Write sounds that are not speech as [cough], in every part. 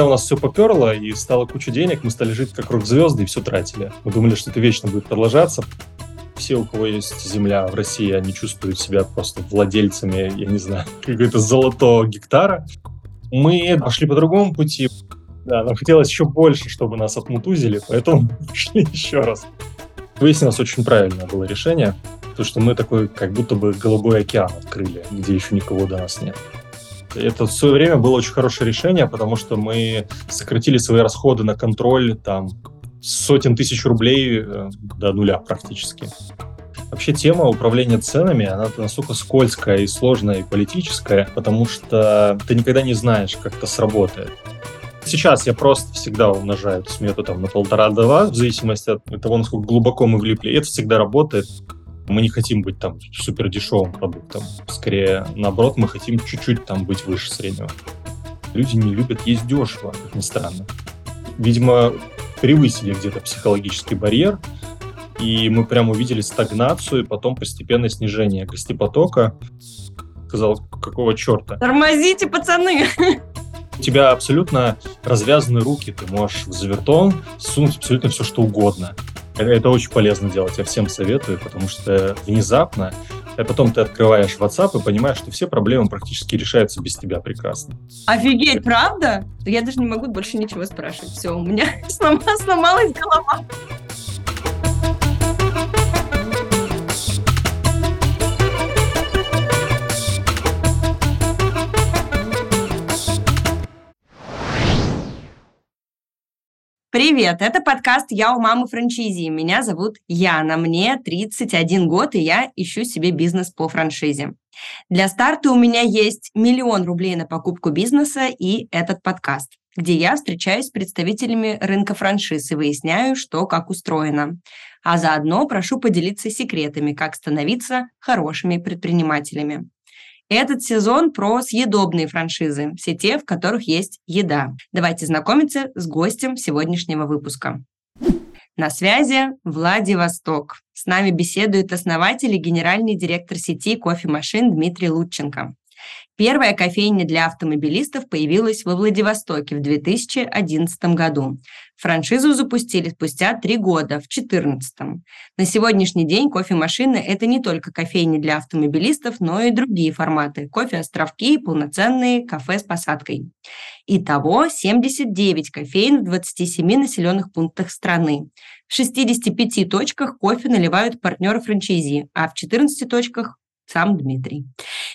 Когда у нас все поперло и стало куча денег, мы стали жить как рок-звезды и все тратили. Мы думали, что это вечно будет продолжаться. Все, у кого есть земля в России, они чувствуют себя просто владельцами, я не знаю, [laughs] какого-то золотого гектара. Мы пошли по другому пути. Да, нам хотелось еще больше, чтобы нас отмутузили, поэтому [laughs] пошли еще раз. Выяснилось, очень правильное было решение, то что мы такой как будто бы голубой океан открыли, где еще никого до нас нет. Это в свое время было очень хорошее решение, потому что мы сократили свои расходы на контроль там сотен тысяч рублей э, до нуля практически. Вообще тема управления ценами, она настолько скользкая и сложная и политическая, потому что ты никогда не знаешь, как это сработает. Сейчас я просто всегда умножаю эту смету там, на полтора-два, в зависимости от того, насколько глубоко мы влипли. И это всегда работает. Мы не хотим быть там супер дешевым продуктом. Скорее, наоборот, мы хотим чуть-чуть там быть выше среднего. Люди не любят есть дешево, как ни странно. Видимо, превысили где-то психологический барьер, и мы прям увидели стагнацию, и потом постепенное снижение гостепотока. Сказал, какого черта? Тормозите, пацаны! У тебя абсолютно развязаны руки, ты можешь в завертон сунуть абсолютно все, что угодно. Это очень полезно делать, я всем советую, потому что внезапно, а потом ты открываешь WhatsApp и понимаешь, что все проблемы практически решаются без тебя прекрасно. Офигеть, правда? Я даже не могу больше ничего спрашивать. Все, у меня [laughs] сломалась голова. Привет, это подкаст «Я у мамы франшизи». Меня зовут Яна, мне 31 год, и я ищу себе бизнес по франшизе. Для старта у меня есть миллион рублей на покупку бизнеса и этот подкаст, где я встречаюсь с представителями рынка франшиз и выясняю, что как устроено. А заодно прошу поделиться секретами, как становиться хорошими предпринимателями. Этот сезон про съедобные франшизы, все те, в которых есть еда. Давайте знакомиться с гостем сегодняшнего выпуска. На связи Владивосток. С нами беседует основатель и генеральный директор сети кофемашин Дмитрий Лутченко. Первая кофейня для автомобилистов появилась во Владивостоке в 2011 году. Франшизу запустили спустя три года, в 2014. На сегодняшний день кофемашины – это не только кофейни для автомобилистов, но и другие форматы – кофе-островки и полноценные кафе с посадкой. Итого 79 кофеин в 27 населенных пунктах страны. В 65 точках кофе наливают партнеры франчайзи, а в 14 точках сам Дмитрий.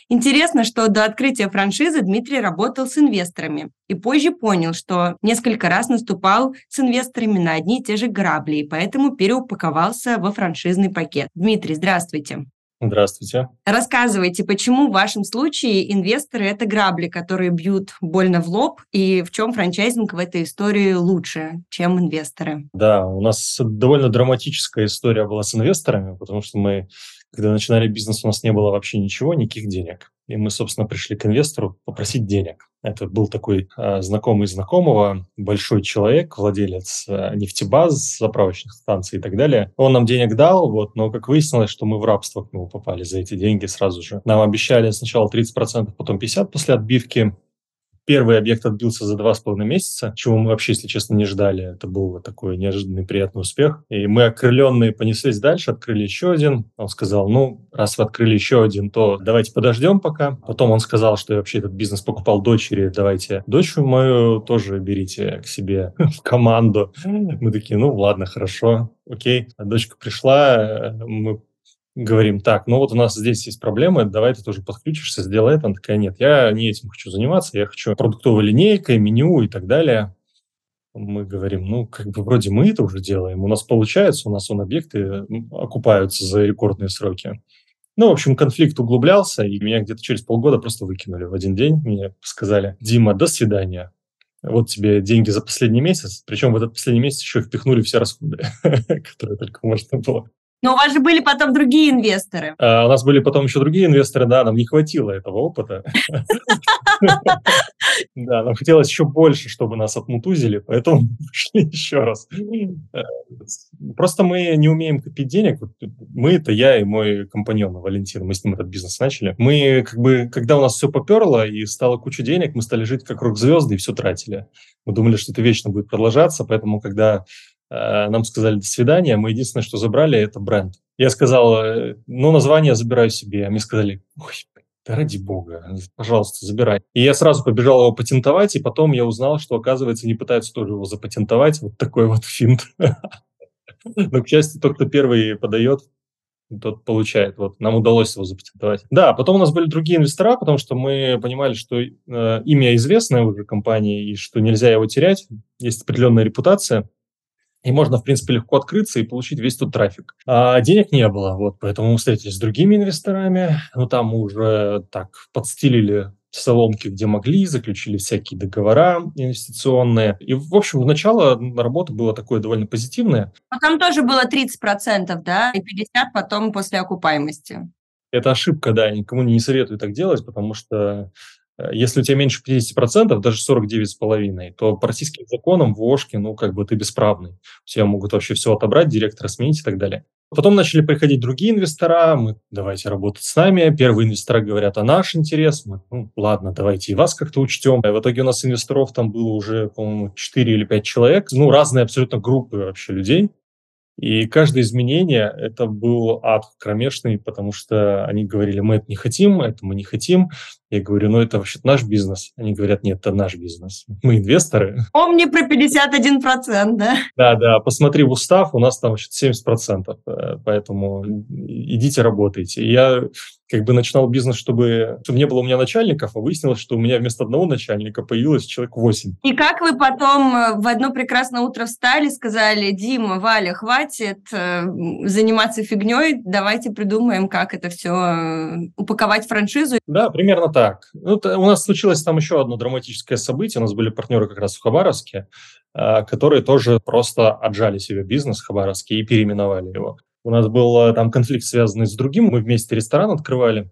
Интересно, что до открытия франшизы Дмитрий работал с инвесторами и позже понял, что несколько раз наступал с инвесторами на одни и те же грабли, и поэтому переупаковался во франшизный пакет. Дмитрий, здравствуйте. Здравствуйте. Рассказывайте, почему в вашем случае инвесторы – это грабли, которые бьют больно в лоб, и в чем франчайзинг в этой истории лучше, чем инвесторы? Да, у нас довольно драматическая история была с инвесторами, потому что мы когда начинали бизнес, у нас не было вообще ничего, никаких денег. И мы, собственно, пришли к инвестору попросить денег. Это был такой э, знакомый знакомого, большой человек, владелец э, нефтебаз, заправочных станций и так далее. Он нам денег дал, вот, но как выяснилось, что мы в рабство к нему попали за эти деньги сразу же. Нам обещали сначала 30%, потом 50% после отбивки. Первый объект отбился за два с половиной месяца, чего мы вообще, если честно, не ждали. Это был такой неожиданный приятный успех. И мы, окрыленные, понеслись дальше, открыли еще один. Он сказал, ну, раз вы открыли еще один, то давайте подождем пока. Потом он сказал, что я вообще этот бизнес покупал дочери, давайте дочь мою тоже берите к себе в команду. Мы такие, ну, ладно, хорошо, окей. А дочка пришла, мы говорим, так, ну вот у нас здесь есть проблемы, давай ты тоже подключишься, сделай это. Она такая, нет, я не этим хочу заниматься, я хочу продуктовой линейкой, меню и так далее. Мы говорим, ну, как бы вроде мы это уже делаем, у нас получается, у нас он объекты окупаются за рекордные сроки. Ну, в общем, конфликт углублялся, и меня где-то через полгода просто выкинули в один день. Мне сказали, Дима, до свидания. Вот тебе деньги за последний месяц. Причем в этот последний месяц еще впихнули все расходы, [laughs] которые только можно было. Но у вас же были потом другие инвесторы. А, у нас были потом еще другие инвесторы, да, нам не хватило этого опыта. [laughs] Да, нам хотелось еще больше, чтобы нас отмутузили, поэтому пришли еще раз. Э, просто мы не умеем копить денег. Мы, это я и мой компаньон Валентин, мы с ним этот бизнес начали. Мы, как бы, когда у нас все поперло и стало куча денег, мы стали жить как рок-звезды и все тратили. Мы думали, что это вечно будет продолжаться, поэтому, когда нам сказали «до свидания», мы единственное, что забрали, это бренд. Я сказал, э, ну, название забираю себе. А мне сказали, ой, да ради бога, пожалуйста, забирай. И я сразу побежал его патентовать, и потом я узнал, что, оказывается, не пытаются тоже его запатентовать. Вот такой вот финт. [laughs] Но, к счастью, тот, кто первый подает, тот получает. Вот нам удалось его запатентовать. Да, потом у нас были другие инвестора, потому что мы понимали, что э, имя известное уже компании, и что нельзя его терять. Есть определенная репутация и можно, в принципе, легко открыться и получить весь тот трафик. А денег не было, вот, поэтому мы встретились с другими инвесторами, но там уже так подстилили соломки, где могли, заключили всякие договора инвестиционные. И, в общем, начало работы было такое довольно позитивное. Но там тоже было 30%, да, и 50% потом после окупаемости. Это ошибка, да, никому не советую так делать, потому что если у тебя меньше 50%, даже 49,5%, то по российским законам в ОШКе, ну, как бы ты бесправный. Тебя могут вообще все отобрать, директора сменить и так далее. Потом начали приходить другие инвестора, мы, давайте работать с нами. Первые инвесторы говорят, а наш интерес? Мы, ну, ладно, давайте и вас как-то учтем. И в итоге у нас инвесторов там было уже, по-моему, 4 или 5 человек. Ну, разные абсолютно группы вообще людей. И каждое изменение – это был ад кромешный, потому что они говорили, мы это не хотим, это мы не хотим. Я говорю, ну это вообще наш бизнес. Они говорят, нет, это наш бизнес. Мы инвесторы. Помни про 51%, да? Да, да, посмотри в устав, у нас там вообще 70%, э, поэтому идите работайте. Я как бы начинал бизнес, чтобы, чтобы не было у меня начальников, а выяснилось, что у меня вместо одного начальника появилось человек 8. И как вы потом э, в одно прекрасное утро встали, сказали, Дима, Валя, хватит э, заниматься фигней, давайте придумаем, как это все упаковать в франшизу? Да, примерно так. Ну, у нас случилось там еще одно драматическое событие. У нас были партнеры как раз в Хабаровске, которые тоже просто отжали себе бизнес в Хабаровске и переименовали его. У нас был э, там конфликт, связанный с другим. Мы вместе ресторан открывали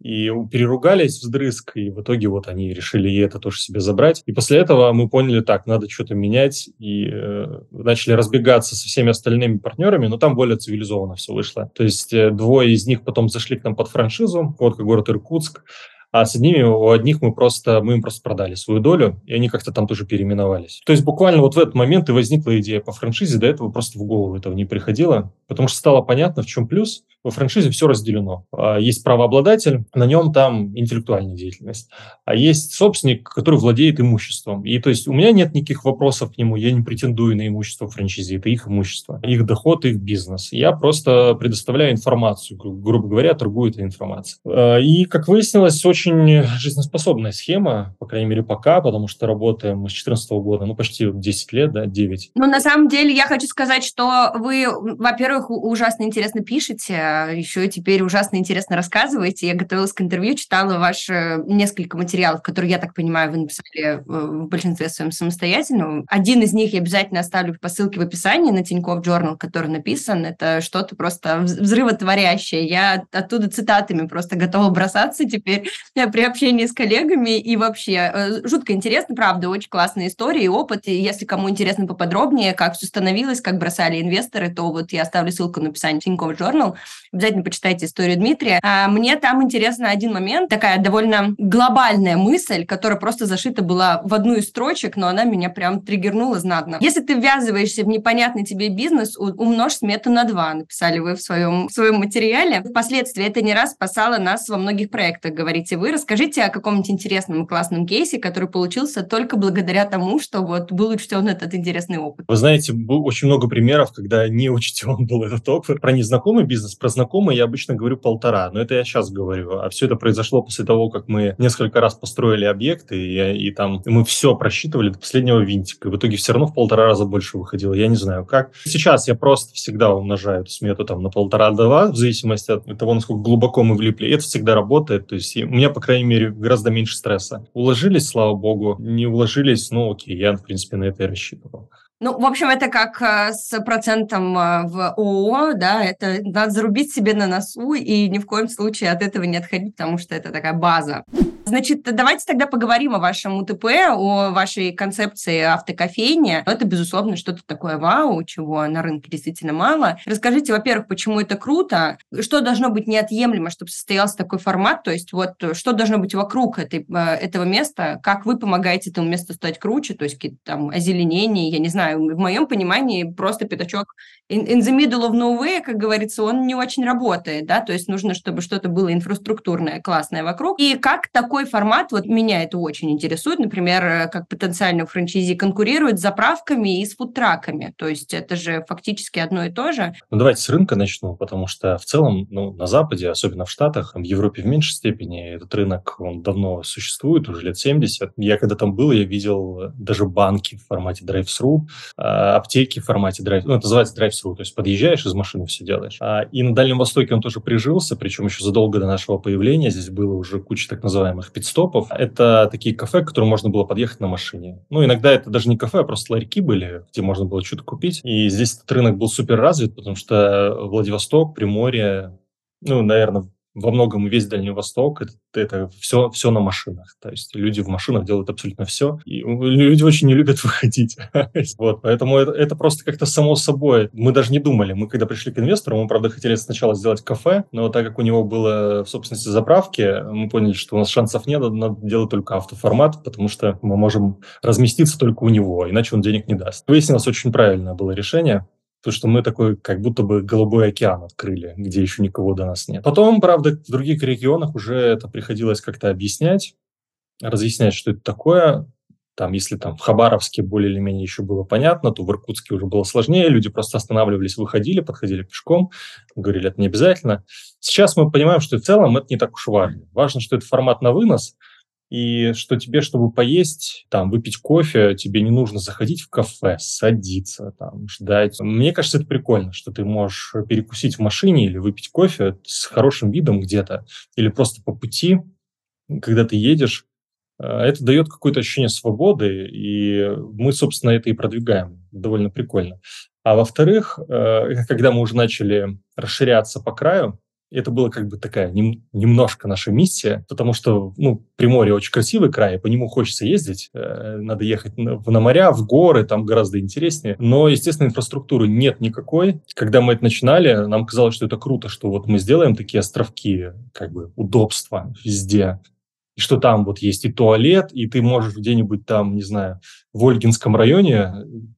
и переругались вздрызг, и в итоге вот они решили и это тоже себе забрать. И после этого мы поняли, так, надо что-то менять, и э, начали разбегаться со всеми остальными партнерами, но там более цивилизованно все вышло. То есть э, двое из них потом зашли к нам под франшизу, вот город Иркутск, а с одними, у одних мы просто, мы им просто продали свою долю, и они как-то там тоже переименовались. То есть буквально вот в этот момент и возникла идея по франшизе, до этого просто в голову этого не приходило, потому что стало понятно, в чем плюс. Во франшизе все разделено. А, есть правообладатель, на нем там интеллектуальная деятельность. А есть собственник, который владеет имуществом. И то есть у меня нет никаких вопросов к нему, я не претендую на имущество франшизе, это их имущество, их доход, их бизнес. Я просто предоставляю информацию, грубо говоря, торгую этой информацией. А, и, как выяснилось, очень жизнеспособная схема, по крайней мере, пока, потому что работаем мы с 2014 года, ну, почти 10 лет, да, 9. Ну, на самом деле, я хочу сказать, что вы, во-первых, ужасно интересно пишете, еще теперь ужасно интересно рассказываете. Я готовилась к интервью, читала ваши несколько материалов, которые, я так понимаю, вы написали э, в большинстве своем самостоятельно. Один из них я обязательно оставлю по ссылке в описании на Тинькофф Journal, который написан. Это что-то просто взрывотворящее. Я оттуда цитатами просто готова бросаться теперь э, при общении с коллегами. И вообще, э, жутко интересно, правда, очень классная история и опыт. И если кому интересно поподробнее, как все становилось, как бросали инвесторы, то вот я оставлю ссылку на описании Тинькофф Journal. Обязательно почитайте историю Дмитрия. А мне там интересно один момент, такая довольно глобальная мысль, которая просто зашита была в одну из строчек, но она меня прям триггернула знатно. Если ты ввязываешься в непонятный тебе бизнес, умножь смету на два, написали вы в своем, в своем материале. Впоследствии это не раз спасало нас во многих проектах, говорите вы. Расскажите о каком-нибудь интересном и классном кейсе, который получился только благодаря тому, что вот был учтен этот интересный опыт. Вы знаете, было очень много примеров, когда не учтен [laughs] был этот опыт. Про незнакомый бизнес, про знакомый я обычно говорю полтора, но это я сейчас говорю. А все это произошло после того, как мы несколько раз построили объекты, и, и там мы все просчитывали до последнего винтика. И в итоге все равно в полтора раза больше выходило. Я не знаю как. Сейчас я просто всегда умножаю эту смету там на полтора-два, в зависимости от того, насколько глубоко мы влипли. И это всегда работает. То есть у меня, по крайней мере, гораздо меньше стресса. Уложились, слава богу. Не уложились, ну окей, я, в принципе, на это и рассчитывал. Ну, в общем, это как э, с процентом э, в ООО, да, это надо зарубить себе на носу и ни в коем случае от этого не отходить, потому что это такая база. Значит, давайте тогда поговорим о вашем УТП, о вашей концепции автокофейни. Это, безусловно, что-то такое вау, чего на рынке действительно мало. Расскажите, во-первых, почему это круто, что должно быть неотъемлемо, чтобы состоялся такой формат, то есть вот что должно быть вокруг этой, э, этого места, как вы помогаете этому месту стать круче, то есть какие-то там озеленения, я не знаю, в моем понимании просто пятачок in, in the middle of nowhere, как говорится, он не очень работает, да, то есть нужно, чтобы что-то было инфраструктурное, классное вокруг. И как такой формат, вот меня это очень интересует, например, э, как потенциально франчайзи конкурирует с заправками и с фудтраками, то есть это же фактически одно и то же. Ну, давайте с рынка начну, потому что в целом, ну, на Западе, особенно в Штатах, в Европе в меньшей степени этот рынок, он давно существует, уже лет 70. Я когда там был, я видел даже банки в формате drive-thru, аптеки в формате drive ну, это называется drive-thru, то есть подъезжаешь, из машины все делаешь. А, и на Дальнем Востоке он тоже прижился, причем еще задолго до нашего появления. Здесь было уже куча так называемых пидстопов. Это такие кафе, к которым можно было подъехать на машине. Ну, иногда это даже не кафе, а просто ларьки были, где можно было что-то купить. И здесь этот рынок был супер развит, потому что Владивосток, Приморье, ну, наверное, во многом весь Дальний Восток это, это все, все на машинах. То есть люди в машинах делают абсолютно все. И люди очень не любят [laughs] выходить. вот, поэтому это, это просто как-то само собой. Мы даже не думали. Мы когда пришли к инвестору, мы, правда, хотели сначала сделать кафе, но так как у него было в собственности заправки, мы поняли, что у нас шансов нет, надо делать только автоформат, потому что мы можем разместиться только у него, иначе он денег не даст. Выяснилось, очень правильное было решение. То, что мы такой как будто бы голубой океан открыли, где еще никого до нас нет. Потом, правда, в других регионах уже это приходилось как-то объяснять, разъяснять, что это такое. Там, если там в Хабаровске более или менее еще было понятно, то в Иркутске уже было сложнее. Люди просто останавливались, выходили, подходили пешком, говорили, это не обязательно. Сейчас мы понимаем, что в целом это не так уж важно. Важно, что это формат на вынос – и что тебе, чтобы поесть, там, выпить кофе, тебе не нужно заходить в кафе, садиться, там, ждать. Мне кажется, это прикольно, что ты можешь перекусить в машине или выпить кофе с хорошим видом где-то, или просто по пути, когда ты едешь. Э, это дает какое-то ощущение свободы, и мы, собственно, это и продвигаем. Довольно прикольно. А во-вторых, э, когда мы уже начали расширяться по краю, это была как бы такая нем, немножко наша миссия, потому что, ну, Приморье очень красивый край, по нему хочется ездить, э, надо ехать на, на моря, в горы, там гораздо интереснее. Но, естественно, инфраструктуры нет никакой. Когда мы это начинали, нам казалось, что это круто, что вот мы сделаем такие островки, как бы удобства везде и что там вот есть и туалет, и ты можешь где-нибудь там, не знаю, в Ольгинском районе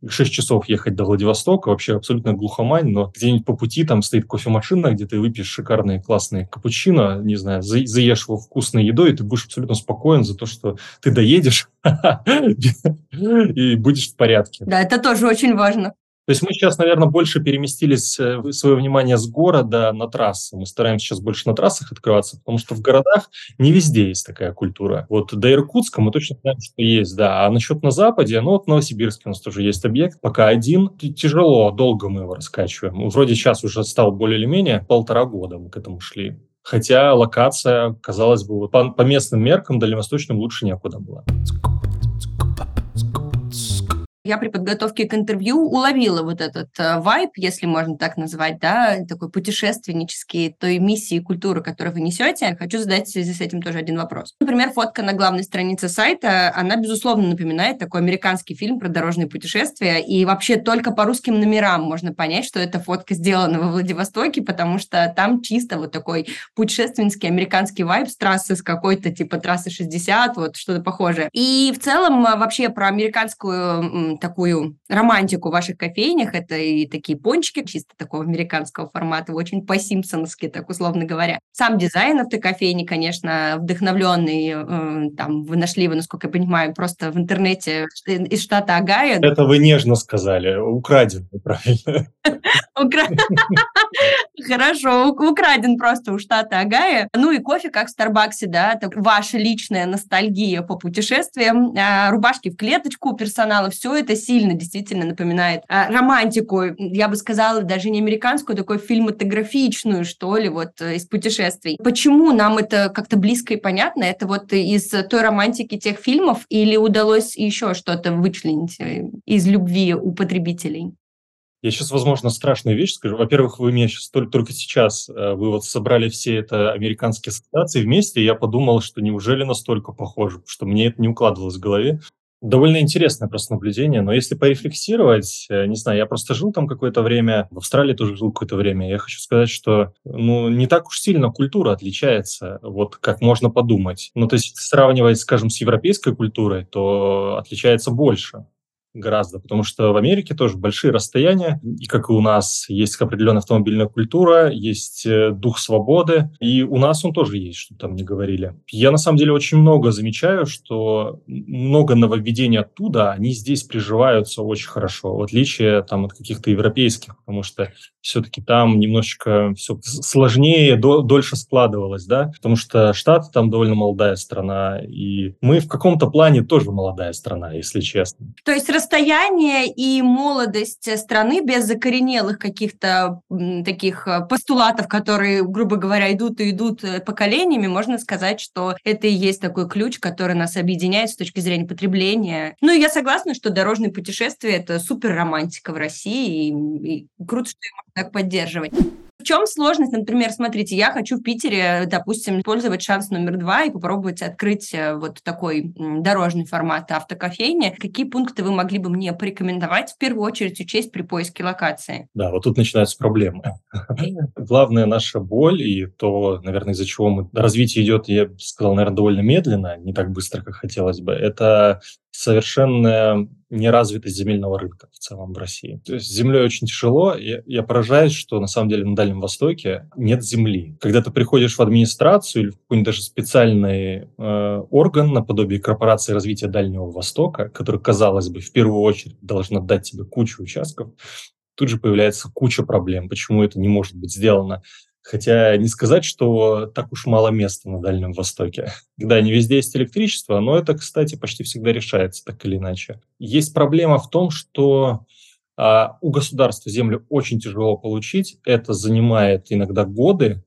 6 часов ехать до Владивостока, вообще абсолютно глухомань, но где-нибудь по пути там стоит кофемашина, где ты выпьешь шикарные классные капучино, не знаю, за, заешь его вкусной едой, и ты будешь абсолютно спокоен за то, что ты доедешь [laughs] и будешь в порядке. Да, это тоже очень важно. То есть мы сейчас, наверное, больше переместились э, свое внимание с города на трассы. Мы стараемся сейчас больше на трассах открываться, потому что в городах не везде есть такая культура. Вот до Иркутска мы точно знаем, что есть, да. А насчет на Западе, ну вот в Новосибирске у нас тоже есть объект. Пока один, тяжело, долго мы его раскачиваем. Вроде сейчас уже стал более или менее, полтора года мы к этому шли. Хотя локация, казалось бы, по, по местным меркам дальневосточным лучше некуда была. Я при подготовке к интервью уловила вот этот э, вайб, если можно так назвать, да, такой путешественнический той миссии культуры, которую вы несете. Хочу задать в связи с этим тоже один вопрос. Например, фотка на главной странице сайта, она, безусловно, напоминает такой американский фильм про дорожные путешествия, и вообще только по русским номерам можно понять, что эта фотка сделана во Владивостоке, потому что там чисто вот такой путешественский американский вайб с трассы, с какой-то типа трассы 60, вот что-то похожее. И в целом э, вообще про американскую такую романтику в ваших кофейнях. Это и такие пончики чисто такого американского формата, очень по-симпсоновски, так условно говоря. Сам дизайн автокофейни, конечно, вдохновленный, э, там, вы нашли его, насколько я понимаю, просто в интернете из штата Агая. Это вы нежно сказали, украден, правильно. [laughs] [laughs] Хорошо, украден просто у штата Агая. Ну и кофе, как в Старбаксе, да, это ваша личная ностальгия по путешествиям, а, рубашки в клеточку персонала, все это сильно действительно напоминает а, романтику, я бы сказала, даже не американскую, а такую фильмотографичную, что ли, вот э, из путешествий. Почему нам это как-то близко и понятно? Это вот из той романтики тех фильмов или удалось еще что-то вычленить э, из любви у потребителей? Я сейчас, возможно, страшную вещь скажу. Во-первых, вы меня сейчас только, только сейчас, э, вы вот собрали все это американские ассоциации вместе, и я подумал, что неужели настолько похоже, что мне это не укладывалось в голове. Довольно интересное просто наблюдение, но если порефлексировать, э, не знаю, я просто жил там какое-то время, в Австралии тоже жил какое-то время, я хочу сказать, что ну, не так уж сильно культура отличается, вот как можно подумать. Ну, то есть сравнивать, скажем, с европейской культурой, то отличается больше гораздо, потому что в Америке тоже большие расстояния, и как и у нас есть определенная автомобильная культура, есть э, дух свободы, и у нас он тоже есть, что там не говорили. Я на самом деле очень много замечаю, что много нововведений оттуда, они здесь приживаются очень хорошо, в отличие там от каких-то европейских, потому что все-таки там немножечко все сложнее, до, дольше складывалось, да, потому что Штаты там довольно молодая страна, и мы в каком-то плане тоже молодая страна, если честно. То есть расстояние и молодость страны без закоренелых каких-то таких э, постулатов, которые, грубо говоря, идут и идут э, поколениями, можно сказать, что это и есть такой ключ, который нас объединяет с точки зрения потребления. Ну, и я согласна, что дорожные путешествия – это супер романтика в России, и, и круто, что ее можно так поддерживать. В чем сложность, например, смотрите, я хочу в Питере, допустим, использовать шанс номер два и попробовать открыть э, вот такой дорожный формат автокофейни. Какие пункты вы могли бы мне порекомендовать в первую очередь учесть при поиске локации? Да, вот тут начинаются проблемы. [laughs] Главная наша боль и то, наверное, из-за чего мы... развитие идет, я бы сказал, наверное, довольно медленно, не так быстро, как хотелось бы, это совершенно неразвитость земельного рынка в целом в России. То есть с землей очень тяжело. Я, я поражаюсь, что на самом деле на Дальнем Востоке нет земли. Когда ты приходишь в администрацию или в какой-нибудь даже специальный э, орган наподобие корпорации развития Дальнего Востока, который, казалось бы, в первую очередь должен дать тебе кучу участков, тут же появляется куча проблем, почему это не может быть сделано Хотя не сказать, что так уж мало места на Дальнем Востоке. Да, не везде есть электричество, но это, кстати, почти всегда решается так или иначе. Есть проблема в том, что а, у государства землю очень тяжело получить. Это занимает иногда годы,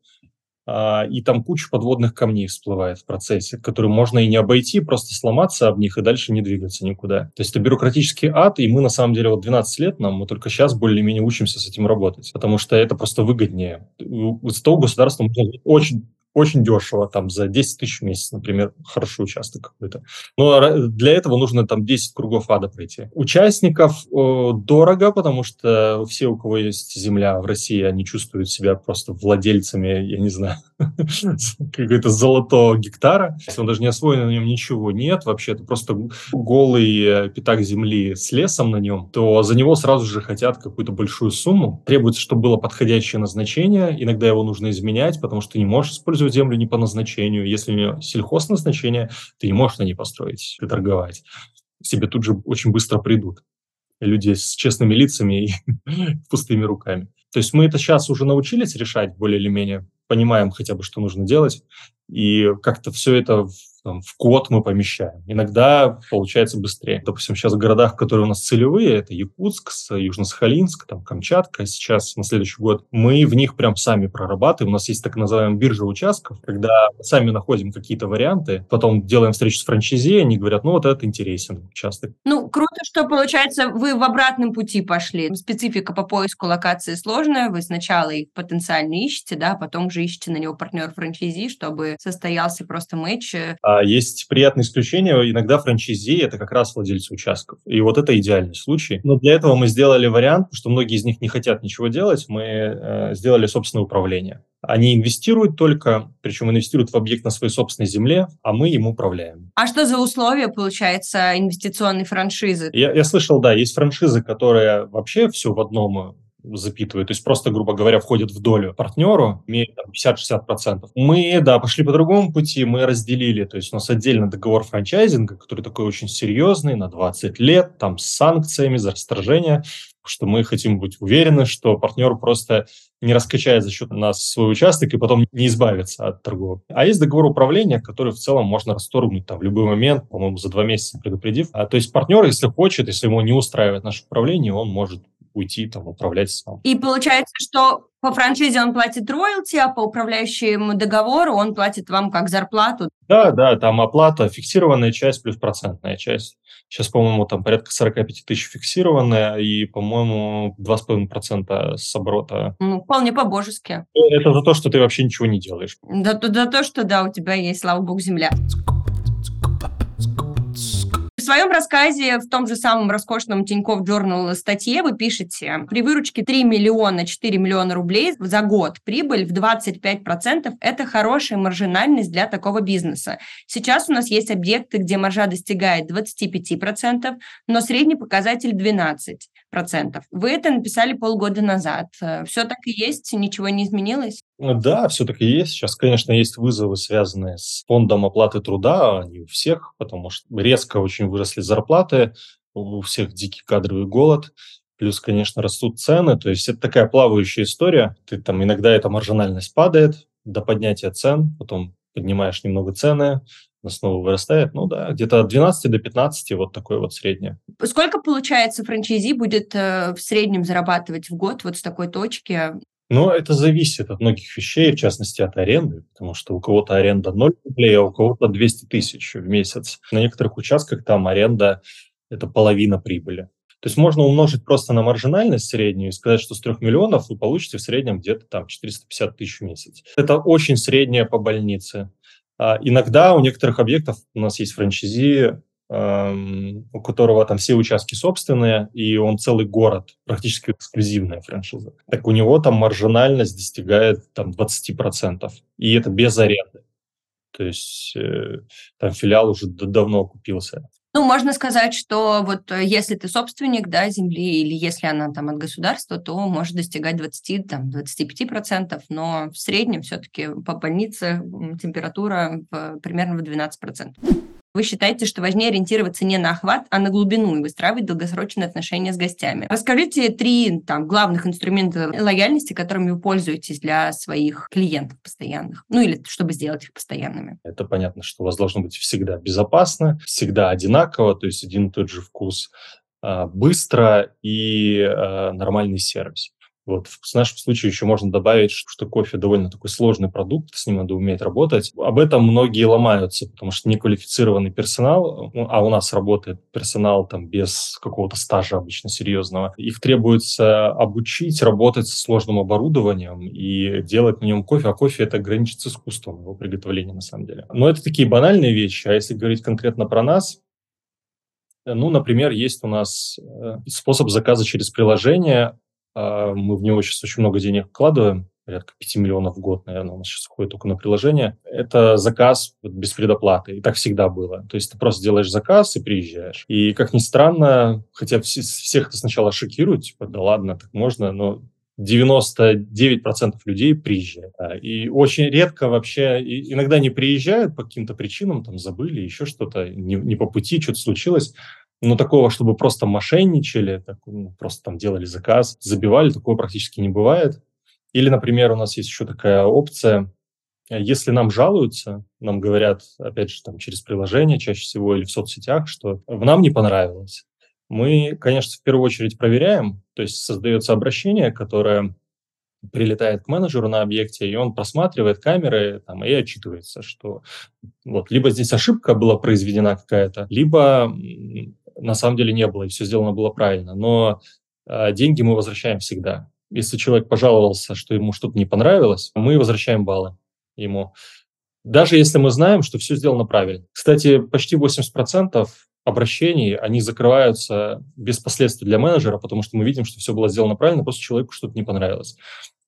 и там куча подводных камней всплывает в процессе, которые можно и не обойти, просто сломаться об них и дальше не двигаться никуда. То есть это бюрократический ад, и мы на самом деле вот 12 лет нам, мы только сейчас более-менее учимся с этим работать, потому что это просто выгоднее. С того государства можно очень очень дешево, там за 10 тысяч в месяц, например, хороший участок какой-то. Но для этого нужно там 10 кругов ада пройти. Участников о, дорого, потому что все, у кого есть земля в России, они чувствуют себя просто владельцами, я не знаю, [laughs] какой-то золотого гектара. Если он даже не освоен, на нем ничего нет, вообще это просто голый э, пятак земли с лесом на нем, то за него сразу же хотят какую-то большую сумму. Требуется, чтобы было подходящее назначение. Иногда его нужно изменять, потому что ты не можешь использовать используют землю не по назначению. Если у нее сельхозназначение, ты не можешь на ней построить и торговать. Себе тут же очень быстро придут люди с честными лицами и [laughs] пустыми руками. То есть мы это сейчас уже научились решать более или менее, понимаем хотя бы, что нужно делать, и как-то все это там, в код мы помещаем. Иногда получается быстрее. Допустим, сейчас в городах, которые у нас целевые, это Якутск, Южно-Сахалинск, там, Камчатка, сейчас на следующий год, мы в них прям сами прорабатываем. У нас есть так называемая биржа участков, когда сами находим какие-то варианты, потом делаем встречу с франчайзи, они говорят, ну вот это интересен участок. Ну, круто, что получается вы в обратном пути пошли. Специфика по поиску локации сложная, вы сначала их потенциально ищете, да, потом уже ищете на него партнер франчайзи, чтобы состоялся просто матч. А а есть приятные исключения. Иногда франчайзи – это как раз владельцы участков. И вот это идеальный случай. Но для этого мы сделали вариант, что многие из них не хотят ничего делать. Мы э, сделали собственное управление. Они инвестируют только, причем инвестируют в объект на своей собственной земле, а мы им управляем. А что за условия, получается, инвестиционной франшизы? Я, я слышал, да, есть франшизы, которые вообще все в одном запитывает, то есть просто, грубо говоря, входит в долю партнеру, имеет 50-60%. Мы, да, пошли по другому пути, мы разделили, то есть у нас отдельно договор франчайзинга, который такой очень серьезный, на 20 лет, там с санкциями за расторжение, что мы хотим быть уверены, что партнер просто не раскачает за счет нас свой участок и потом не избавиться от торговли. А есть договор управления, который в целом можно расторгнуть там в любой момент, по-моему, за два месяца предупредив. А, то есть партнер, если хочет, если ему не устраивает наше управление, он может уйти, там, управлять сам. И получается, что по франшизе он платит роялти, а по управляющему договору он платит вам как зарплату? Да, да, там оплата, фиксированная часть плюс процентная часть. Сейчас, по-моему, там порядка 45 тысяч фиксированная и, по-моему, 2,5% с оборота. Ну, вполне по-божески. Это за то, что ты вообще ничего не делаешь. Да, за то, что, да, у тебя есть, слава богу, земля своем рассказе в том же самом роскошном Тинькофф Journal статье вы пишете, при выручке 3 миллиона 4 миллиона рублей за год прибыль в 25% – это хорошая маржинальность для такого бизнеса. Сейчас у нас есть объекты, где маржа достигает 25%, но средний показатель 12%. Вы это написали полгода назад. Все так и есть, ничего не изменилось? Ну да, все-таки есть. Сейчас, конечно, есть вызовы, связанные с фондом оплаты труда, не у всех, потому что резко очень выросли зарплаты, у всех дикий кадровый голод, плюс, конечно, растут цены, то есть это такая плавающая история. Ты там иногда эта маржинальность падает до поднятия цен, потом поднимаешь немного цены, снова вырастает. Ну да, где-то от 12 до 15, вот такое вот среднее. Сколько, получается, франчайзи будет э, в среднем зарабатывать в год вот с такой точки? Но это зависит от многих вещей, в частности от аренды, потому что у кого-то аренда 0 рублей, а у кого-то 200 тысяч в месяц. На некоторых участках там аренда – это половина прибыли. То есть можно умножить просто на маржинальность среднюю и сказать, что с 3 миллионов вы получите в среднем где-то там 450 тысяч в месяц. Это очень среднее по больнице. А иногда у некоторых объектов, у нас есть франчайзи, у которого там все участки собственные, и он целый город, практически эксклюзивная франшиза. Так у него там маржинальность достигает там 20%, и это без аренды. То есть э, там филиал уже давно окупился. Ну, можно сказать, что вот э, если ты собственник да, земли или если она там от государства, то может достигать 20, там, 25%, но в среднем все-таки по больнице температура в, примерно в 12%. Вы считаете, что важнее ориентироваться не на охват, а на глубину и выстраивать долгосрочные отношения с гостями. Расскажите три там, главных инструмента лояльности, которыми вы пользуетесь для своих клиентов постоянных, ну или чтобы сделать их постоянными. Это понятно, что у вас должно быть всегда безопасно, всегда одинаково, то есть один и тот же вкус, а, быстро и а, нормальный сервис. Вот. В нашем случае еще можно добавить, что кофе довольно такой сложный продукт, с ним надо уметь работать. Об этом многие ломаются, потому что неквалифицированный персонал, а у нас работает персонал там без какого-то стажа обычно серьезного, их требуется обучить работать со сложным оборудованием и делать на нем кофе, а кофе это граничит с искусством его приготовления на самом деле. Но это такие банальные вещи, а если говорить конкретно про нас, ну, например, есть у нас э, способ заказа через приложение, мы в него сейчас очень много денег вкладываем, порядка 5 миллионов в год, наверное, у нас сейчас уходит только на приложение. Это заказ без предоплаты. И так всегда было. То есть ты просто делаешь заказ и приезжаешь. И, как ни странно, хотя всех это сначала шокирует, типа, да ладно, так можно, но 99% людей приезжают. Да. И очень редко вообще, иногда не приезжают по каким-то причинам, там забыли, еще что-то, не, не по пути, что-то случилось. Но такого, чтобы просто мошенничали, так, ну, просто там делали заказ, забивали, такого практически не бывает. Или, например, у нас есть еще такая опция, если нам жалуются, нам говорят, опять же, там через приложение чаще всего или в соцсетях, что в нам не понравилось, мы, конечно, в первую очередь проверяем, то есть создается обращение, которое прилетает к менеджеру на объекте, и он просматривает камеры там, и отчитывается, что вот либо здесь ошибка была произведена какая-то, либо на самом деле не было, и все сделано было правильно. Но э, деньги мы возвращаем всегда. Если человек пожаловался, что ему что-то не понравилось, мы возвращаем баллы ему. Даже если мы знаем, что все сделано правильно. Кстати, почти 80% обращений, они закрываются без последствий для менеджера, потому что мы видим, что все было сделано правильно, просто человеку что-то не понравилось.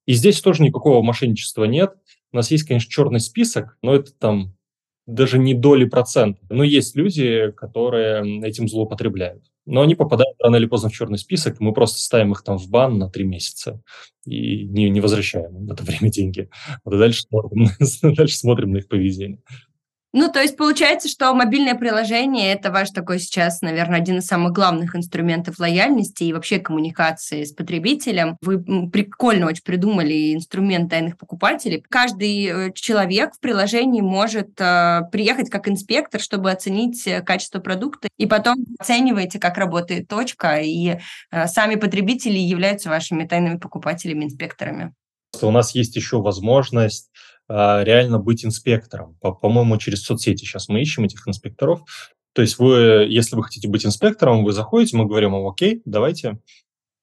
И здесь тоже никакого мошенничества нет. У нас есть, конечно, черный список, но это там даже не доли процента. Но есть люди, которые этим злоупотребляют. Но они попадают рано или поздно в черный список, мы просто ставим их там в бан на три месяца и не, не возвращаем в это время деньги. И дальше [laughs] дальше смотрим на их поведение. Ну, то есть получается, что мобильное приложение – это ваш такой сейчас, наверное, один из самых главных инструментов лояльности и вообще коммуникации с потребителем. Вы прикольно очень придумали инструмент тайных покупателей. Каждый э, человек в приложении может э, приехать как инспектор, чтобы оценить э, качество продукта, и потом оцениваете, как работает точка, и э, сами потребители являются вашими тайными покупателями-инспекторами. У нас есть еще возможность реально быть инспектором. По- по-моему, через соцсети сейчас мы ищем этих инспекторов. То есть вы, если вы хотите быть инспектором, вы заходите, мы говорим вам, окей, давайте,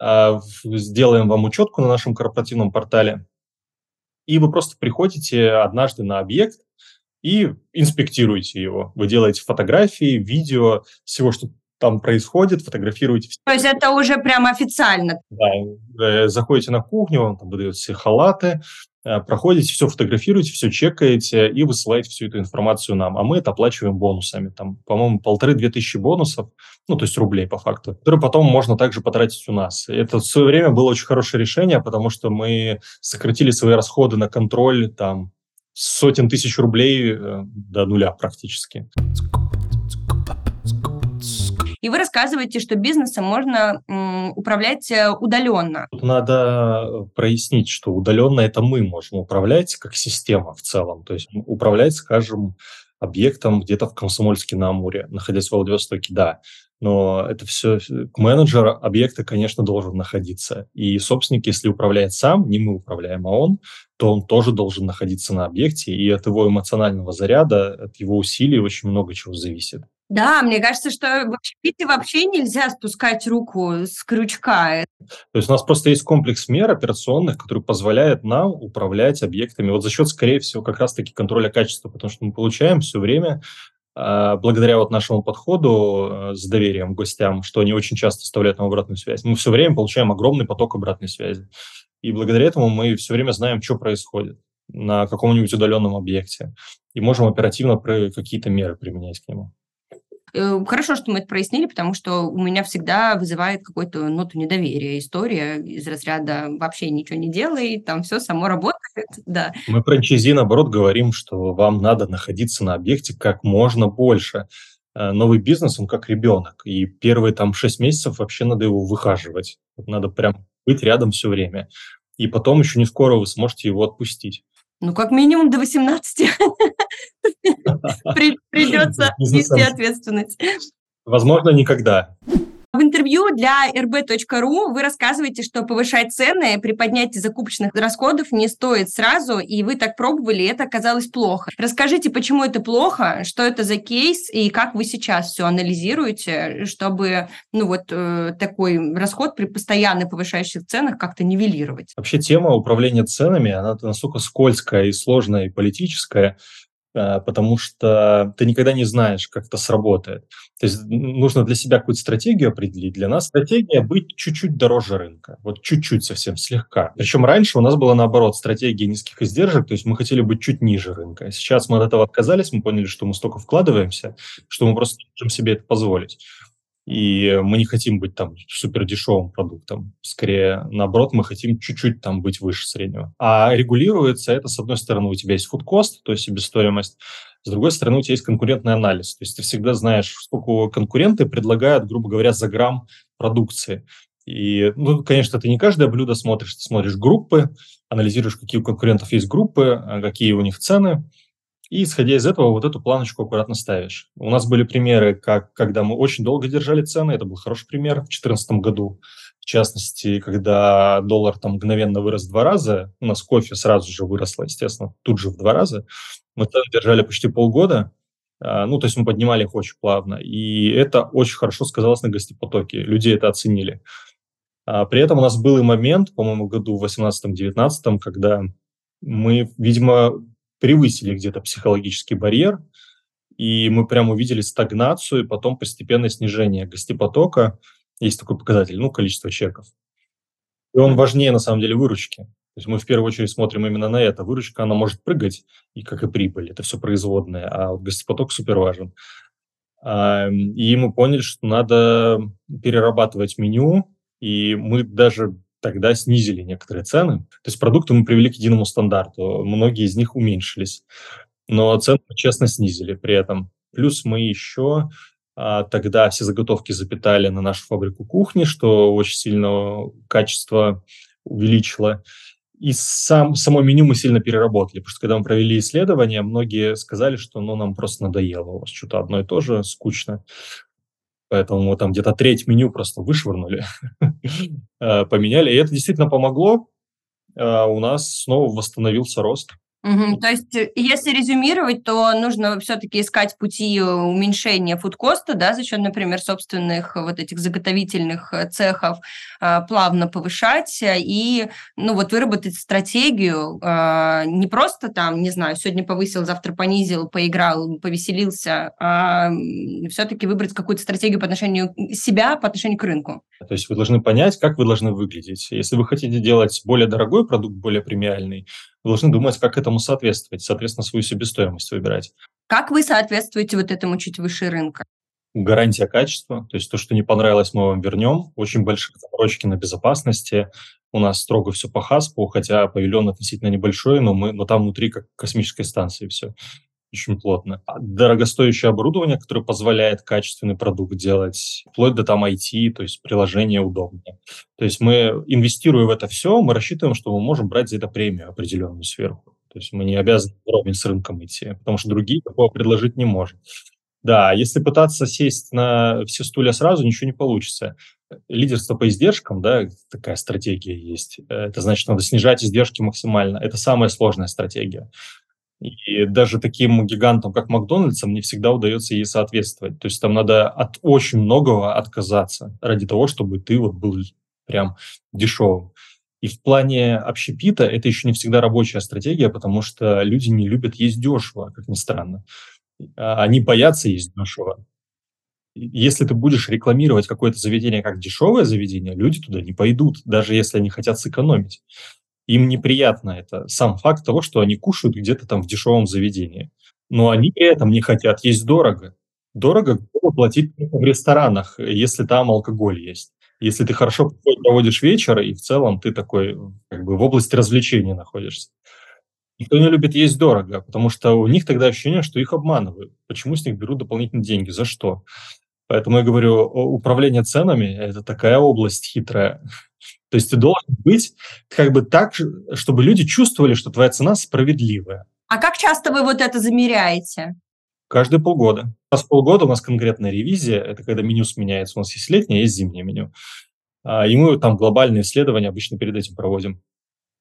а, сделаем вам учетку на нашем корпоративном портале, и вы просто приходите однажды на объект и инспектируете его. Вы делаете фотографии, видео, всего, что там происходит, фотографируете. То есть это уже прямо официально? Да, э, заходите на кухню, он там выдает все халаты, Э, проходите, все фотографируете, все чекаете и высылаете всю эту информацию нам. А мы это оплачиваем бонусами. Там, по-моему, полторы-две тысячи бонусов, ну, то есть рублей по факту, которые потом можно также потратить у нас. Это в свое время было очень хорошее решение, потому что мы сократили свои расходы на контроль там сотен тысяч рублей э, до нуля практически. И вы рассказываете, что бизнесом можно управлять э, удаленно. Тут надо э, прояснить, что удаленно это мы можем управлять как система в целом. То есть управлять, скажем, объектом где-то в Комсомольске-на-Амуре, находясь в Владивостоке, да. Но это все... Менеджер объекта, конечно, должен находиться. И собственник, если управляет сам, не мы управляем, а он, то он тоже должен находиться на объекте. И от его эмоционального заряда, от его усилий очень много чего зависит. Да, мне кажется, что в общепите вообще нельзя спускать руку с крючка. То есть у нас просто есть комплекс мер операционных, который позволяет нам управлять объектами вот за счет, скорее всего, как раз-таки контроля качества, потому что мы получаем все время а, благодаря вот нашему подходу э, с доверием гостям, что они очень часто оставляют нам обратную связь, мы все время получаем огромный поток обратной связи. И благодаря этому мы все время знаем, что происходит на каком-нибудь удаленном объекте и можем оперативно какие-то меры применять к нему. Э, хорошо, что мы это прояснили, потому что у меня всегда вызывает какую-то ноту недоверия история из разряда вообще ничего не делай, там все само работает, [laughs] да. Мы франчайзи, наоборот, говорим, что вам надо находиться на объекте как можно больше. Э, новый бизнес, он как ребенок, и первые там 6 месяцев вообще надо его выхаживать. Надо прям быть рядом все время. И потом еще не скоро вы сможете его отпустить. Ну, как минимум до 18 [laughs] [laughs] придется нести ответственность. Возможно, никогда. В интервью для rb.ru вы рассказываете, что повышать цены при поднятии закупочных расходов не стоит сразу, и вы так пробовали, и это оказалось плохо. Расскажите, почему это плохо, что это за кейс, и как вы сейчас все анализируете, чтобы ну вот э, такой расход при постоянно повышающих ценах как-то нивелировать? Вообще тема управления ценами, она настолько скользкая и сложная, и политическая, потому что ты никогда не знаешь, как это сработает. То есть нужно для себя какую-то стратегию определить. Для нас стратегия быть чуть-чуть дороже рынка, вот чуть-чуть совсем, слегка. Причем раньше у нас была наоборот стратегия низких издержек, то есть мы хотели быть чуть ниже рынка. Сейчас мы от этого отказались, мы поняли, что мы столько вкладываемся, что мы просто не можем себе это позволить. И мы не хотим быть там супер дешевым продуктом. Скорее, наоборот, мы хотим чуть-чуть там быть выше среднего. А регулируется это, с одной стороны, у тебя есть фудкост, то есть себестоимость, с другой стороны, у тебя есть конкурентный анализ. То есть ты всегда знаешь, сколько конкуренты предлагают, грубо говоря, за грамм продукции. И, ну, конечно, ты не каждое блюдо смотришь, ты смотришь группы, анализируешь, какие у конкурентов есть группы, а какие у них цены, и, исходя из этого, вот эту планочку аккуратно ставишь. У нас были примеры, как, когда мы очень долго держали цены. Это был хороший пример в 2014 году. В частности, когда доллар там мгновенно вырос в два раза, у нас кофе сразу же выросло, естественно, тут же в два раза. Мы цены держали почти полгода. А, ну, то есть мы поднимали их очень плавно. И это очень хорошо сказалось на гостепотоке. Люди это оценили. А при этом у нас был и момент, по-моему, году в 18-19, когда мы, видимо, превысили где-то психологический барьер, и мы прямо увидели стагнацию и потом постепенное снижение гостепотока. Есть такой показатель, ну, количество чеков. И он важнее, на самом деле, выручки. То есть мы в первую очередь смотрим именно на это. Выручка, она может прыгать, и как и прибыль. Это все производное. А вот гостепоток супер важен. И мы поняли, что надо перерабатывать меню, и мы даже тогда снизили некоторые цены. То есть продукты мы привели к единому стандарту, многие из них уменьшились. но цены честно снизили при этом. Плюс мы еще а, тогда все заготовки запитали на нашу фабрику кухни, что очень сильно качество увеличило. И сам, само меню мы сильно переработали, потому что когда мы провели исследование, многие сказали, что ну, нам просто надоело, у вас что-то одно и то же, скучно. Поэтому мы там где-то треть меню просто вышвырнули, [laughs] поменяли. И это действительно помогло. Э, у нас снова восстановился рост. Угу. То есть, э, если резюмировать, то нужно все-таки искать пути уменьшения фудкоста, да, за счет, например, собственных вот этих заготовительных э, цехов, плавно повышать и, ну, вот выработать стратегию, не просто там, не знаю, сегодня повысил, завтра понизил, поиграл, повеселился, а все-таки выбрать какую-то стратегию по отношению себя, по отношению к рынку. То есть вы должны понять, как вы должны выглядеть. Если вы хотите делать более дорогой продукт, более премиальный, вы должны думать, как этому соответствовать, соответственно, свою себестоимость выбирать. Как вы соответствуете вот этому чуть выше рынка? Гарантия качества, то есть то, что не понравилось, мы вам вернем. Очень большие заморочки на безопасности. У нас строго все по ХАСПу, хотя павильон относительно небольшой, но, мы, но там внутри как космической станции все очень плотно. А дорогостоящее оборудование, которое позволяет качественный продукт делать, вплоть до там IT, то есть приложение удобное. То есть мы, инвестируя в это все, мы рассчитываем, что мы можем брать за это премию определенную сверху. То есть мы не обязаны вровень с рынком идти, потому что другие такого предложить не можем. Да, если пытаться сесть на все стулья сразу, ничего не получится. Лидерство по издержкам, да, такая стратегия есть. Это значит, надо снижать издержки максимально. Это самая сложная стратегия. И даже таким гигантам, как Макдональдсам, не всегда удается ей соответствовать. То есть там надо от очень многого отказаться ради того, чтобы ты вот был прям дешевым. И в плане общепита это еще не всегда рабочая стратегия, потому что люди не любят есть дешево, как ни странно. А, они боятся есть дешево. Если ты будешь рекламировать какое-то заведение как дешевое заведение, люди туда не пойдут, даже если они хотят сэкономить. Им неприятно это, сам факт того, что они кушают где-то там в дешевом заведении. Но они при этом не хотят есть дорого. Дорого платить в ресторанах, если там алкоголь есть. Если ты хорошо проводишь вечер, и в целом ты такой как бы в области развлечений находишься. Никто не любит есть дорого, потому что у них тогда ощущение, что их обманывают. Почему с них берут дополнительные деньги? За что? Поэтому я говорю, управление ценами – это такая область хитрая. То есть ты должен быть как бы так, чтобы люди чувствовали, что твоя цена справедливая. А как часто вы вот это замеряете? Каждые полгода. Раз в полгода у нас конкретная ревизия, это когда меню сменяется. У нас есть летнее, есть зимнее меню. А, и мы там глобальные исследования обычно перед этим проводим.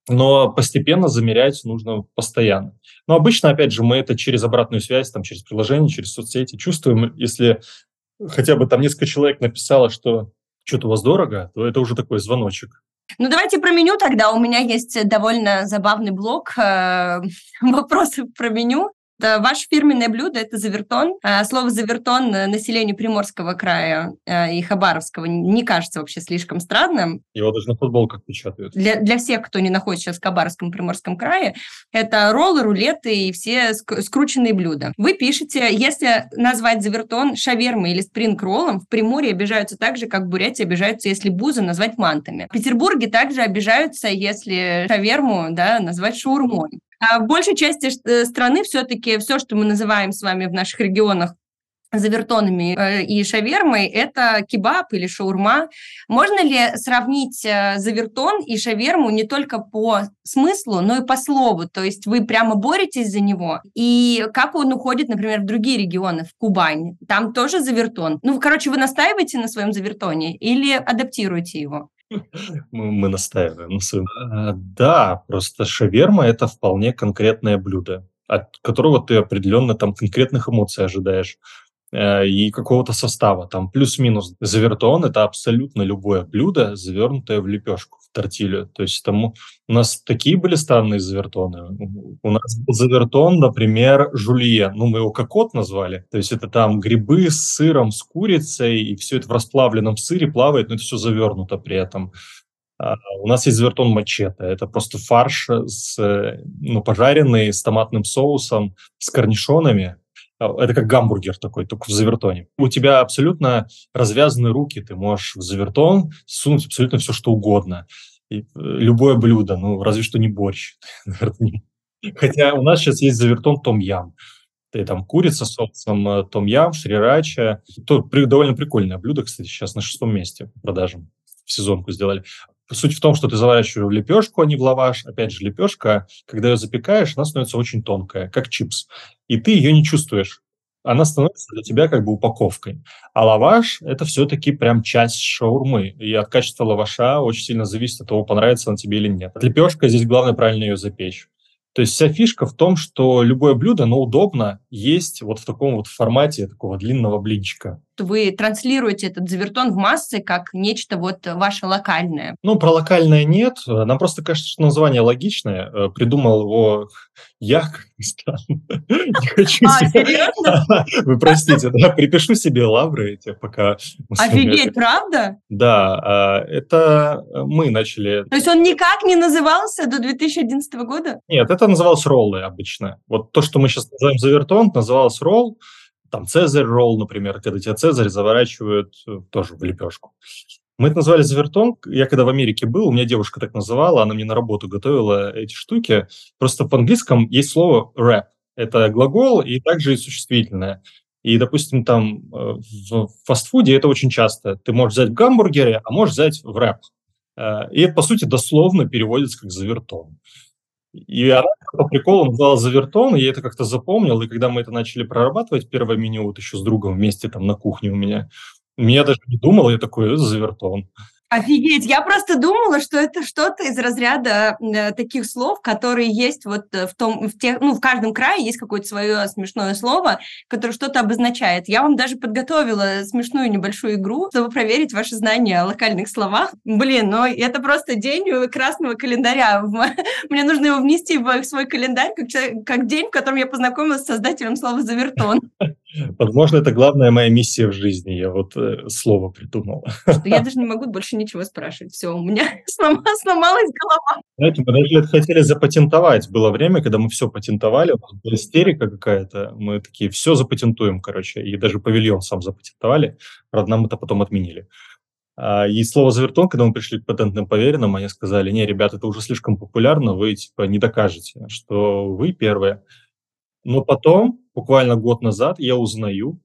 Но постепенно замерять нужно постоянно. Но обычно, опять же, мы это через обратную связь, там, через приложение, через соцсети чувствуем. Если хотя бы там несколько человек написало, что что-то у вас дорого, то это уже такой звоночек. Ну, давайте про меню тогда. У меня есть довольно забавный блок э, [laughs] вопросов про меню. Это ваше фирменное блюдо – это завертон. А, слово «завертон» населению Приморского края а, и Хабаровского не кажется вообще слишком странным. Его даже на футболках печатают. Для, для всех, кто не находится сейчас в Хабаровском Приморском крае, это роллы, рулеты и все скрученные блюда. Вы пишете, если назвать завертон шавермой или спринг-роллом, в Приморье обижаются так же, как в Бурятии обижаются, если бузы назвать мантами. В Петербурге также обижаются, если шаверму да, назвать шаурмой. А в большей части э, страны все-таки все, что мы называем с вами в наших регионах завертонами э, и шавермой, это кебаб или шаурма. Можно ли сравнить э, завертон и шаверму не только по смыслу, но и по слову? То есть вы прямо боретесь за него? И как он уходит, например, в другие регионы, в Кубань? Там тоже завертон. Ну, короче, вы настаиваете на своем завертоне или адаптируете его? [laughs] Мы, мы настаиваем на своем. А, да, просто шаверма – это вполне конкретное блюдо, от которого ты определенно там конкретных эмоций ожидаешь. Э, и какого-то состава. Там плюс-минус завертон – это абсолютно любое блюдо, завернутое в лепешку, в тортилью. То есть там у нас такие были странные завертоны. У нас был завертон, например, жулье. Ну, мы его кокот назвали. То есть это там грибы с сыром, с курицей, и все это в расплавленном сыре плавает, но это все завернуто при этом. Uh, у нас есть завертон мачете. Это просто фарш с, ну, пожаренный с томатным соусом, с корнишонами. А, это как гамбургер такой, только в завертоне. У тебя абсолютно развязаны руки, ты можешь в завертон сунуть абсолютно все, что угодно. И э, любое блюдо, ну, разве что не борщ. [laughs] Хотя у нас сейчас есть завертон том-ям. И там курица с соусом э, том-ям, шрирача. То, довольно прикольное блюдо, кстати, сейчас на шестом месте продажам. В сезонку сделали. Суть в том, что ты заворачиваешь в лепешку, а не в лаваш. Опять же, лепешка, когда ее запекаешь, она становится очень тонкая, как чипс. И ты ее не чувствуешь. Она становится для тебя как бы упаковкой. А лаваш – это все-таки прям часть шаурмы. И от качества лаваша очень сильно зависит от того, понравится она тебе или нет. Лепешка здесь главное правильно ее запечь. То есть вся фишка в том, что любое блюдо, оно удобно есть вот в таком вот формате такого длинного блинчика вы транслируете этот завертон в массы как нечто вот ваше локальное? Ну, про локальное нет. Нам просто кажется, что название логичное. Э, придумал его я, [laughs] Не хочу А, серьезно? [laughs] Вы простите, да, припишу себе лавры эти, пока... Офигеть, правда? Да, а, это мы начали... То есть он никак не назывался до 2011 года? Нет, это называлось роллы обычно. Вот то, что мы сейчас называем завертон, называлось ролл, там Цезарь ролл, например, когда тебя Цезарь заворачивают э, тоже в лепешку. Мы это назвали завертон. Я когда в Америке был, у меня девушка так называла, она мне на работу готовила эти штуки. Просто в английском есть слово wrap. Это глагол и также и существительное. И, допустим, там э, в фастфуде это очень часто. Ты можешь взять в гамбургере, а можешь взять в рэп. И это, по сути, дословно переводится как завертон. И она по приколу назвала завертон, и я это как-то запомнил, и когда мы это начали прорабатывать, первое меню вот еще с другом вместе там на кухне у меня, я даже не думал, я такой, это завертон. Офигеть, я просто думала, что это что-то из разряда э, таких слов, которые есть вот э, в том, в тех, ну, в каждом крае есть какое-то свое смешное слово, которое что-то обозначает. Я вам даже подготовила смешную небольшую игру, чтобы проверить ваши знания о локальных словах. Блин, ну это просто день красного календаря. [laughs] Мне нужно его внести в свой календарь как, как день, в котором я познакомилась с создателем слова «завертон». [laughs] [laughs] Возможно, это главная моя миссия в жизни. Я вот э, слово придумал. Я даже [laughs] не могу больше ничего спрашивать. Все, у меня [laughs] сломалась голова. Знаете, мы даже это хотели запатентовать. Было время, когда мы все патентовали, у нас была истерика какая-то. Мы такие, все запатентуем, короче. И даже павильон сам запатентовали. Правда, нам это потом отменили. А, и слово «завертон», когда мы пришли к патентным поверенным, они сказали, не, ребята, это уже слишком популярно, вы типа не докажете, что вы первые. Но потом, буквально год назад, я узнаю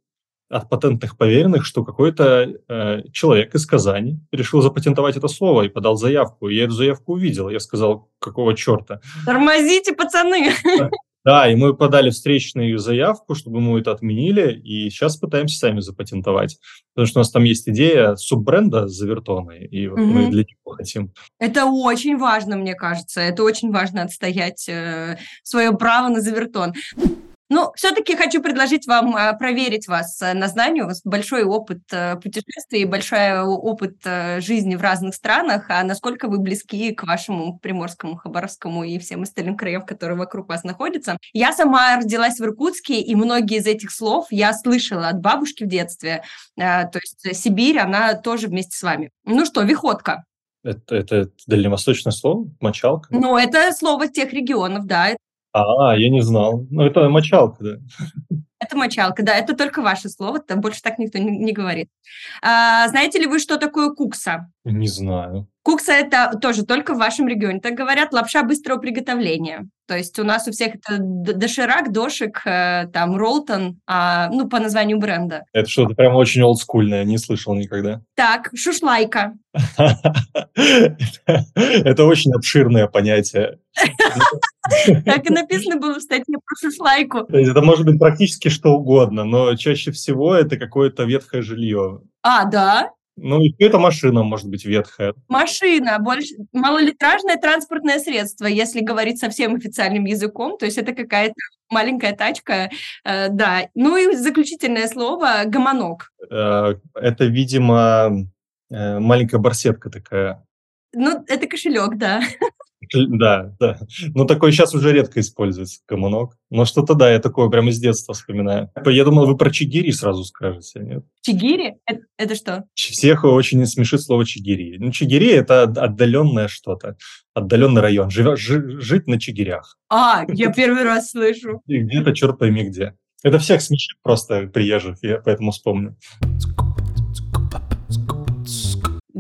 от патентных поверенных, что какой-то э, человек из Казани решил запатентовать это слово и подал заявку. Я эту заявку увидел. Я сказал, какого черта? Тормозите, пацаны! Да, и мы подали встречную заявку, чтобы мы это отменили, и сейчас пытаемся сами запатентовать. Потому что у нас там есть идея суббренда Завертона, и вот угу. мы для него хотим. Это очень важно, мне кажется. Это очень важно отстоять э, свое право на Завертон. Ну, все-таки хочу предложить вам а, проверить вас э, на знание. У вас большой опыт э, путешествий, большой опыт э, жизни в разных странах. А насколько вы близки к вашему Приморскому, Хабаровскому и всем остальным краям, которые вокруг вас находятся? Я сама родилась в Иркутске, и многие из этих слов я слышала от бабушки в детстве. То есть Сибирь, она тоже вместе с вами. Ну что, виходка. Это, это дальневосточное слово? Мочалка? Ну, это слово тех регионов, да. А, я не знал. Ну, это мочалка, да. [laughs] Это мочалка, да, это только ваше слово, там больше так никто не, не говорит. А, знаете ли вы, что такое кукса? Не знаю. Кукса – это тоже только в вашем регионе. Так говорят, лапша быстрого приготовления. То есть у нас у всех это доширак, дошик, э, там, ролтон, а, ну, по названию бренда. Это что-то прям очень олдскульное, не слышал никогда. Так, шушлайка. [laughs] Это очень обширное понятие. [laughs] Так и написано было в статье про шушлайку. Это может быть практически что угодно, но чаще всего это какое-то ветхое жилье. А, да? Ну, и это машина может быть ветхая. Машина, больше малолитражное транспортное средство, если говорить совсем официальным языком, то есть это какая-то маленькая тачка, э, да. Ну и заключительное слово – гомонок. Э, это, видимо, э, маленькая барсетка такая. Ну, это кошелек, да. [laughs] [laughs] Да, да. Но такой сейчас уже редко используется, коммунок. Но что-то, да, я такое прямо из детства вспоминаю. Я думал, вы про чигири сразу скажете, нет? Чигири? Это, это что? Всех очень смешит слово чигири. Ну, чигири – это отдаленное что-то, отдаленный район. Жив, жить на чигирях. А, я [laughs] первый раз слышу. И где-то, черт пойми где. Это всех смешит просто приезжих, я поэтому вспомню.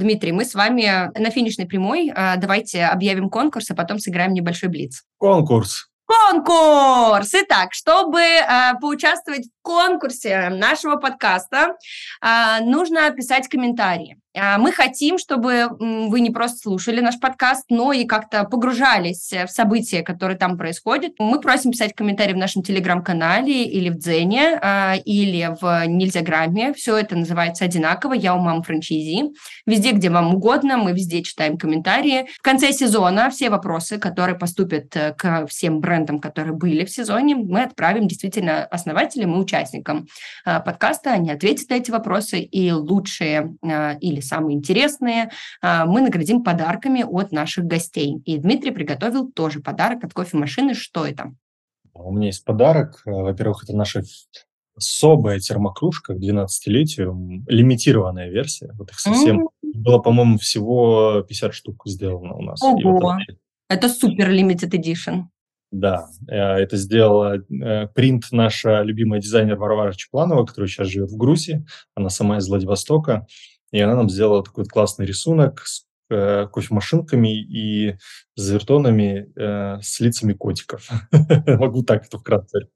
Дмитрий, мы с вами на финишной прямой. А, давайте объявим конкурс, а потом сыграем небольшой блиц. Конкурс. Конкурс! Итак, чтобы э, поучаствовать в конкурсе нашего подкаста, э, нужно писать комментарии. А, мы хотим, чтобы вы не просто слушали наш подкаст, но и как-то погружались в события, которые там происходят. Мы просим писать комментарии в нашем телеграм-канале или в Дзене, а, или в Нильзяграме. Все это называется одинаково «Я у мамы франчайзи». Везде, где вам угодно, мы везде читаем комментарии. В конце сезона все вопросы, которые поступят э, к всем брендам, которые были в сезоне, мы отправим действительно основателям и участникам а, подкаста. Они ответят на эти вопросы, и лучшие или или самые интересные, а, мы наградим подарками от наших гостей. И Дмитрий приготовил тоже подарок от кофемашины. Что это? У меня есть подарок. Э, во-первых, это наша особая термокружка к 12-летию, лимитированная версия. Вот их совсем mm-hmm. было, по-моему, всего 50 штук сделано у нас. Ого! Вот это супер limited edition. Да, э, это сделала э, принт наша любимая дизайнер Варвара Чепланова, которая сейчас живет в Грузии. Она сама из Владивостока. И она нам сделала такой классный рисунок с э, кофемашинками и завертонами э, с лицами котиков. [laughs] Могу так это вкратце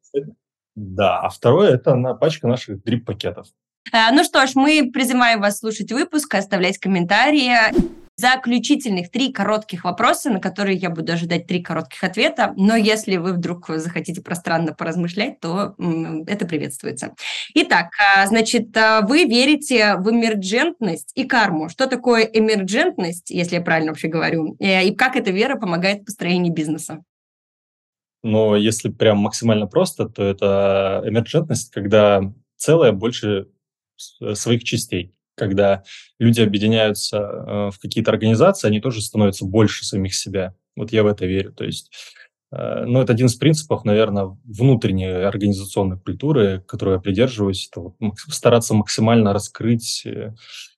Да, а второе – это на пачка наших дрип-пакетов. Э, ну что ж, мы призываем вас слушать выпуск, оставлять комментарии заключительных три коротких вопроса, на которые я буду ожидать три коротких ответа. Но если вы вдруг захотите пространно поразмышлять, то это приветствуется. Итак, а, значит, а, вы верите в эмерджентность и карму. Что такое эмерджентность, если я правильно вообще говорю, э, и как эта вера помогает в построении бизнеса? Но если прям максимально просто, то это эмерджентность, когда целое больше своих частей когда люди объединяются э, в какие-то организации, они тоже становятся больше самих себя. Вот я в это верю. То есть, э, ну, это один из принципов, наверное, внутренней организационной культуры, которую я придерживаюсь, это вот стараться максимально раскрыть э,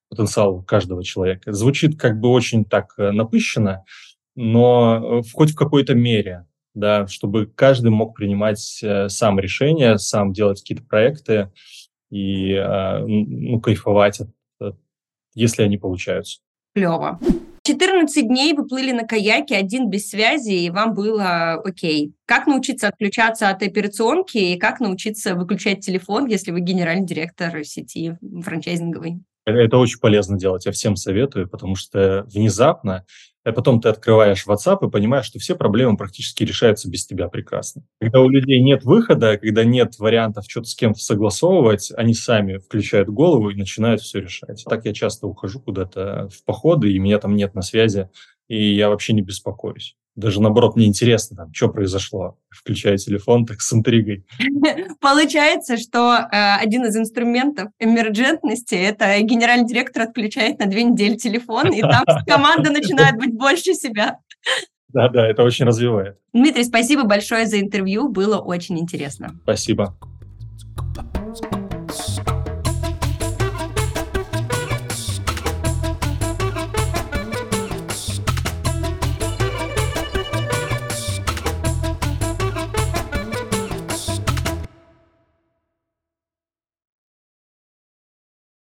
потенциал каждого человека. Звучит как бы очень так напыщенно, но хоть в какой-то мере, да, чтобы каждый мог принимать сам решения, сам делать какие-то проекты и ну, кайфовать от если они получаются. Клево. 14 дней вы плыли на каяке один без связи, и вам было окей. Как научиться отключаться от операционки и как научиться выключать телефон, если вы генеральный директор сети франчайзинговой? Это очень полезно делать, я всем советую, потому что внезапно а потом ты открываешь WhatsApp и понимаешь, что все проблемы практически решаются без тебя прекрасно. Когда у людей нет выхода, когда нет вариантов что-то с кем-то согласовывать, они сами включают голову и начинают все решать. Так я часто ухожу куда-то в походы, и меня там нет на связи, и я вообще не беспокоюсь. Даже наоборот, мне интересно, там, что произошло. Включаю телефон так с интригой. [laughs] Получается, что э, один из инструментов эмерджентности – это генеральный директор отключает на две недели телефон, и там команда начинает быть больше себя. Да-да, это очень развивает. Дмитрий, спасибо большое за интервью, было очень интересно. Спасибо.